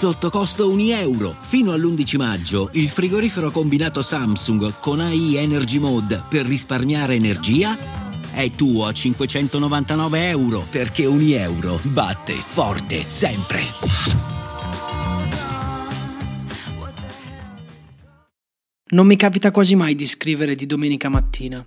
sotto costo 1 euro. Fino all'11 maggio il frigorifero combinato Samsung con AI Energy Mode per risparmiare energia è tuo a 599 euro perché ogni euro batte forte sempre. Non mi capita quasi mai di scrivere di domenica mattina.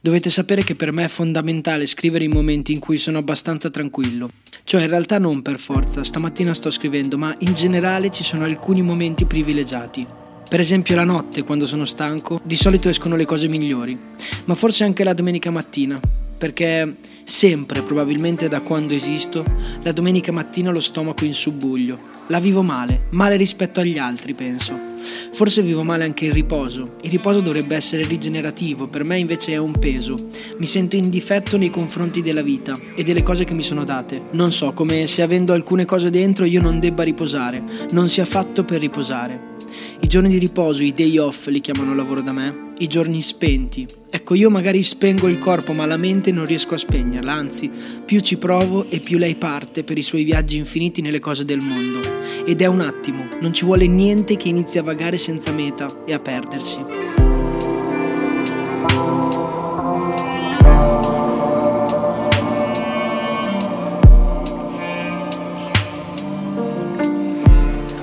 Dovete sapere che per me è fondamentale scrivere in momenti in cui sono abbastanza tranquillo. Cioè in realtà non per forza, stamattina sto scrivendo, ma in generale ci sono alcuni momenti privilegiati. Per esempio la notte, quando sono stanco, di solito escono le cose migliori, ma forse anche la domenica mattina, perché sempre, probabilmente da quando esisto, la domenica mattina ho lo stomaco in subbuglio. La vivo male, male rispetto agli altri, penso. Forse vivo male anche il riposo. Il riposo dovrebbe essere rigenerativo, per me invece è un peso. Mi sento in difetto nei confronti della vita e delle cose che mi sono date. Non so, come se avendo alcune cose dentro io non debba riposare, non sia fatto per riposare. I giorni di riposo, i day off li chiamano lavoro da me, i giorni spenti. Ecco, io magari spengo il corpo, ma la mente non riesco a spegnerla, anzi, più ci provo e più lei parte per i suoi viaggi infiniti nelle cose del mondo. Ed è un attimo, non ci vuole niente che inizi a vagare senza meta e a perdersi.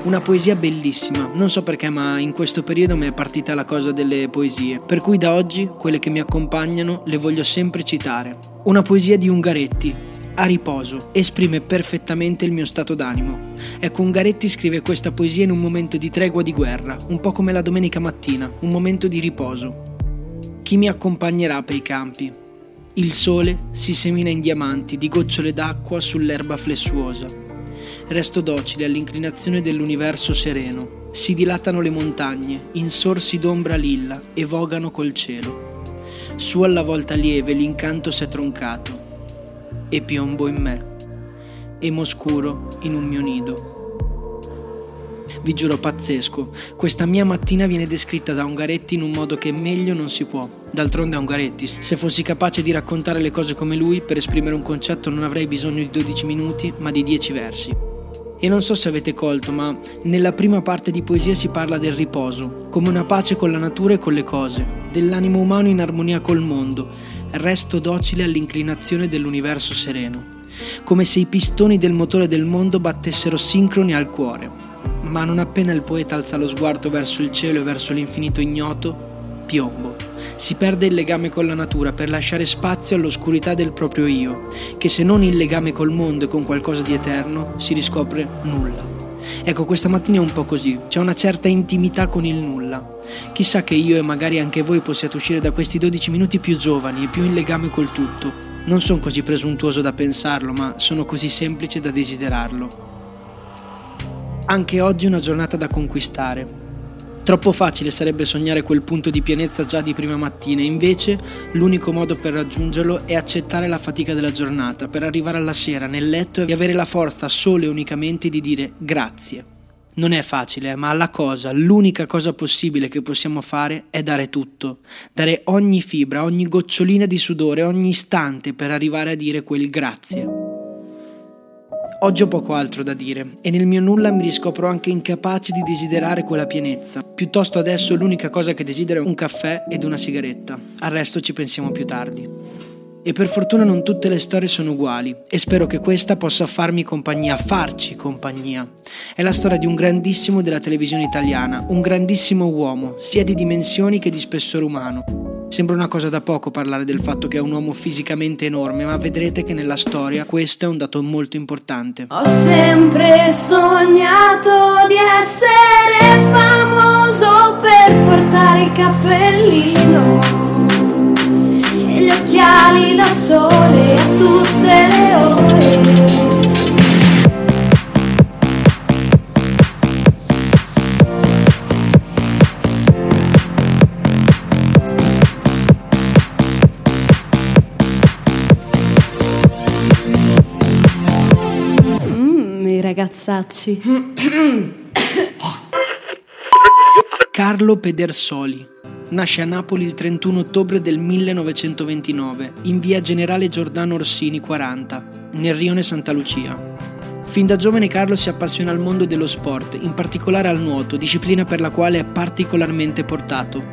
Una poesia bellissima, non so perché ma in questo periodo mi è partita la cosa delle poesie, per cui da oggi quelle che mi accompagnano le voglio sempre citare. Una poesia di Ungaretti, a riposo, esprime perfettamente il mio stato d'animo. Ecco, Ungaretti scrive questa poesia in un momento di tregua di guerra, un po' come la domenica mattina, un momento di riposo. Chi mi accompagnerà per i campi? Il sole si semina in diamanti di gocciole d'acqua sull'erba flessuosa resto docile all'inclinazione dell'universo sereno. Si dilatano le montagne, in sorsi d'ombra lilla, e vogano col cielo. Su alla volta lieve l'incanto s'è troncato, e piombo in me, emo scuro in un mio nido. Vi giuro pazzesco, questa mia mattina viene descritta da Ungaretti in un modo che meglio non si può. D'altronde Ungaretti, se fossi capace di raccontare le cose come lui, per esprimere un concetto non avrei bisogno di 12 minuti, ma di 10 versi. E non so se avete colto, ma nella prima parte di poesia si parla del riposo, come una pace con la natura e con le cose, dell'animo umano in armonia col mondo, resto docile all'inclinazione dell'universo sereno, come se i pistoni del motore del mondo battessero sincroni al cuore. Ma non appena il poeta alza lo sguardo verso il cielo e verso l'infinito ignoto, piombo. Si perde il legame con la natura per lasciare spazio all'oscurità del proprio io, che se non il legame col mondo e con qualcosa di eterno, si riscopre nulla. Ecco, questa mattina è un po' così, c'è una certa intimità con il nulla. Chissà che io e magari anche voi possiate uscire da questi 12 minuti più giovani e più in legame col tutto. Non sono così presuntuoso da pensarlo, ma sono così semplice da desiderarlo. Anche oggi è una giornata da conquistare, Troppo facile sarebbe sognare quel punto di pienezza già di prima mattina, invece l'unico modo per raggiungerlo è accettare la fatica della giornata, per arrivare alla sera nel letto e avere la forza solo e unicamente di dire grazie. Non è facile, ma la cosa, l'unica cosa possibile che possiamo fare è dare tutto, dare ogni fibra, ogni gocciolina di sudore, ogni istante per arrivare a dire quel grazie. Oggi ho poco altro da dire e nel mio nulla mi riscopro anche incapace di desiderare quella pienezza. Piuttosto adesso l'unica cosa che desidero è un caffè ed una sigaretta. Al resto ci pensiamo più tardi. E per fortuna non tutte le storie sono uguali e spero che questa possa farmi compagnia, farci compagnia. È la storia di un grandissimo della televisione italiana, un grandissimo uomo, sia di dimensioni che di spessore umano Sembra una cosa da poco parlare del fatto che è un uomo fisicamente enorme, ma vedrete che nella storia questo è un dato molto importante. Ho sempre sognato di essere famoso per portare il cappellino occhiali da sole a tutte le ore. ragazzacci. Carlo Pedersoli nasce a Napoli il 31 ottobre del 1929 in via Generale Giordano Orsini 40, nel rione Santa Lucia. Fin da giovane Carlo si appassiona al mondo dello sport, in particolare al nuoto, disciplina per la quale è particolarmente portato.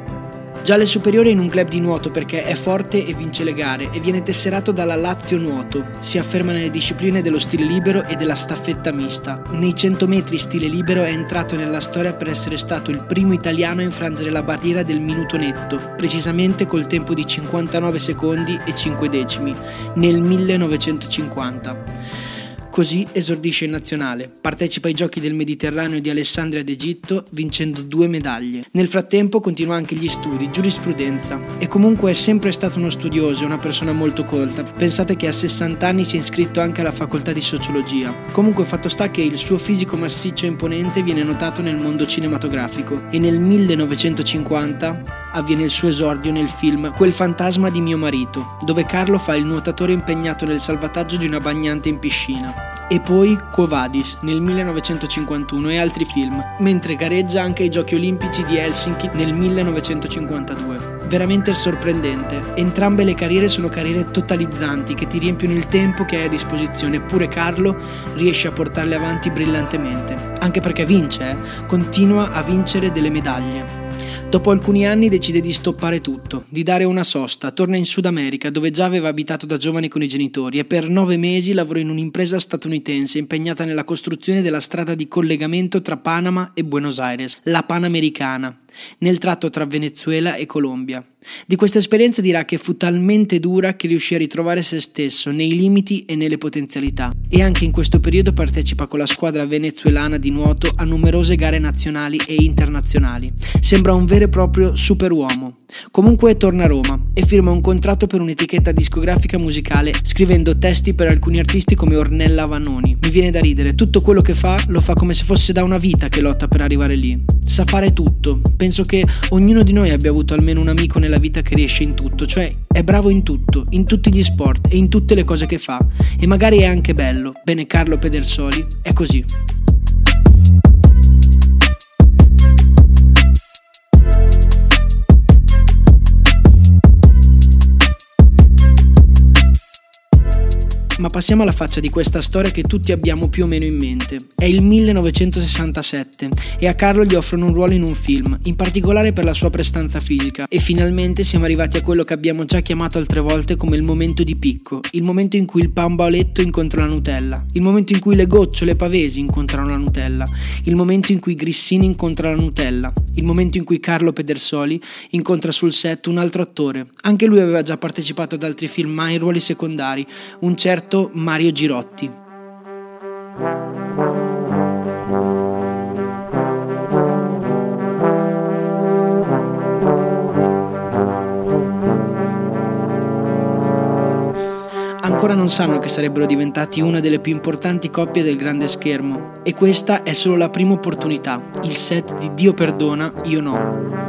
Già alle superiori è in un club di nuoto perché è forte e vince le gare e viene tesserato dalla Lazio Nuoto. Si afferma nelle discipline dello stile libero e della staffetta mista. Nei 100 metri stile libero è entrato nella storia per essere stato il primo italiano a infrangere la barriera del minuto netto, precisamente col tempo di 59 secondi e 5 decimi, nel 1950. Così esordisce in nazionale, partecipa ai giochi del Mediterraneo di Alessandria d'Egitto vincendo due medaglie. Nel frattempo continua anche gli studi, giurisprudenza e comunque è sempre stato uno studioso e una persona molto colta. Pensate che a 60 anni si è iscritto anche alla facoltà di sociologia. Comunque fatto sta che il suo fisico massiccio e imponente viene notato nel mondo cinematografico e nel 1950 avviene il suo esordio nel film Quel fantasma di mio marito, dove Carlo fa il nuotatore impegnato nel salvataggio di una bagnante in piscina e poi Quo Vadis nel 1951 e altri film, mentre gareggia anche ai Giochi Olimpici di Helsinki nel 1952. Veramente sorprendente. Entrambe le carriere sono carriere totalizzanti che ti riempiono il tempo che hai a disposizione, eppure Carlo riesce a portarle avanti brillantemente. Anche perché vince, eh? continua a vincere delle medaglie. Dopo alcuni anni decide di stoppare tutto, di dare una sosta, torna in Sud America dove già aveva abitato da giovane con i genitori e per nove mesi lavora in un'impresa statunitense impegnata nella costruzione della strada di collegamento tra Panama e Buenos Aires, la Panamericana, nel tratto tra Venezuela e Colombia. Di questa esperienza dirà che fu talmente dura che riuscì a ritrovare se stesso nei limiti e nelle potenzialità e anche in questo periodo partecipa con la squadra venezuelana di nuoto a numerose gare nazionali e internazionali. Sembra un vero e proprio superuomo. Comunque torna a Roma e firma un contratto per un'etichetta discografica musicale scrivendo testi per alcuni artisti come Ornella Vannoni. Mi viene da ridere, tutto quello che fa lo fa come se fosse da una vita che lotta per arrivare lì. Sa fare tutto. Penso che ognuno di noi abbia avuto almeno un amico nella vita che riesce in tutto, cioè è bravo in tutto, in tutti gli sport e in tutte le cose che fa. E magari è anche bello. Bene, Carlo Pedersoli è così. Ma passiamo alla faccia di questa storia che tutti abbiamo più o meno in mente. È il 1967 e a Carlo gli offrono un ruolo in un film, in particolare per la sua prestanza fisica. E finalmente siamo arrivati a quello che abbiamo già chiamato altre volte come il momento di picco, il momento in cui il pambaoletto incontra la Nutella, il momento in cui le gocciole pavesi incontrano la Nutella, il momento in cui Grissini incontra la Nutella, il momento in cui Carlo Pedersoli incontra sul set un altro attore. Anche lui aveva già partecipato ad altri film, ma in ruoli secondari, un certo esperto Mario Girotti. ancora non sanno che sarebbero diventati una delle più importanti coppie del grande schermo e questa è solo la prima opportunità, il set di Dio perdona, io no.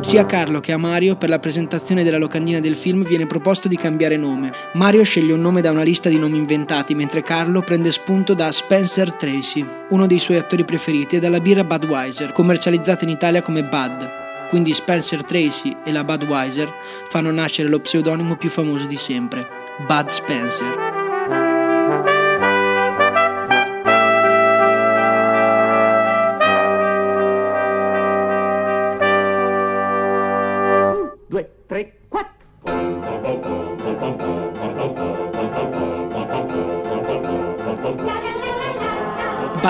Sia a Carlo che a Mario per la presentazione della locandina del film viene proposto di cambiare nome. Mario sceglie un nome da una lista di nomi inventati, mentre Carlo prende spunto da Spencer Tracy, uno dei suoi attori preferiti, e dalla birra Budweiser, commercializzata in Italia come Bud. Quindi Spencer Tracy e la Budweiser fanno nascere lo pseudonimo più famoso di sempre, Bud Spencer.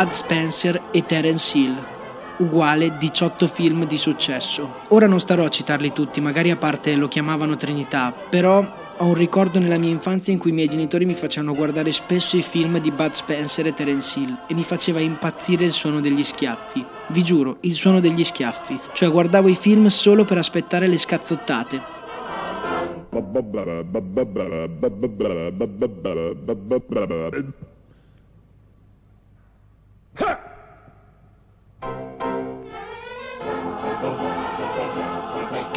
Bud Spencer e Terence Hill, uguale 18 film di successo. Ora non starò a citarli tutti, magari a parte lo chiamavano Trinità, però ho un ricordo nella mia infanzia in cui i miei genitori mi facevano guardare spesso i film di Bud Spencer e Terence Hill e mi faceva impazzire il suono degli schiaffi. Vi giuro, il suono degli schiaffi. Cioè guardavo i film solo per aspettare le scazzottate.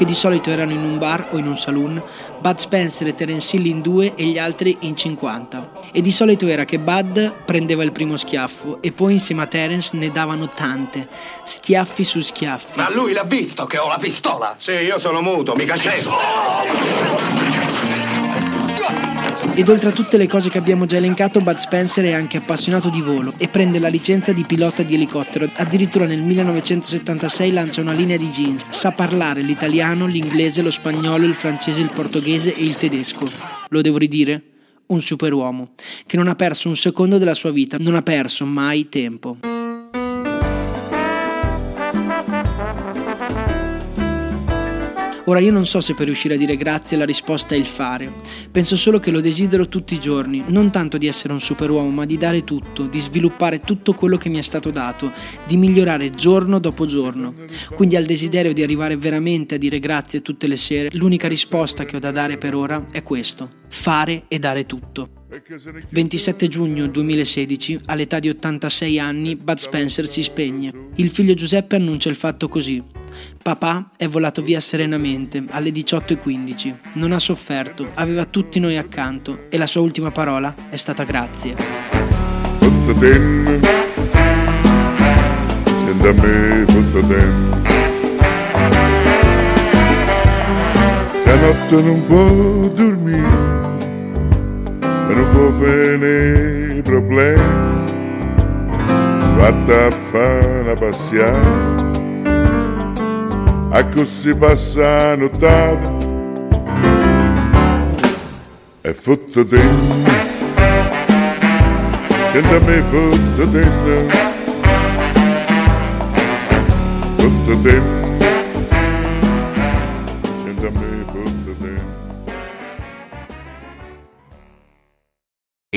Che di solito erano in un bar o in un saloon, Bud Spencer e Terence Hill in due e gli altri in 50. E di solito era che Bud prendeva il primo schiaffo e poi insieme a Terence ne davano tante, schiaffi su schiaffi. Ma lui l'ha visto che ho la pistola? Sì, io sono muto, mica ceco. Ed oltre a tutte le cose che abbiamo già elencato, Bud Spencer è anche appassionato di volo e prende la licenza di pilota di elicottero. Addirittura nel 1976 lancia una linea di jeans. Sa parlare l'italiano, l'inglese, lo spagnolo, il francese, il portoghese e il tedesco. Lo devo ridire? Un superuomo, che non ha perso un secondo della sua vita, non ha perso mai tempo. Ora io non so se per riuscire a dire grazie la risposta è il fare. Penso solo che lo desidero tutti i giorni, non tanto di essere un superuomo, ma di dare tutto, di sviluppare tutto quello che mi è stato dato, di migliorare giorno dopo giorno. Quindi al desiderio di arrivare veramente a dire grazie tutte le sere, l'unica risposta che ho da dare per ora è questo: fare e dare tutto. 27 giugno 2016, all'età di 86 anni, Bud Spencer si spegne. Il figlio Giuseppe annuncia il fatto così. Papà è volato via serenamente alle 18.15. Non ha sofferto, aveva tutti noi accanto e la sua ultima parola è stata grazie. Stanotte non può dormire e non può fare problemi. Vatta a fare una passiata a così passa nottata e fottete che da me fottete fottete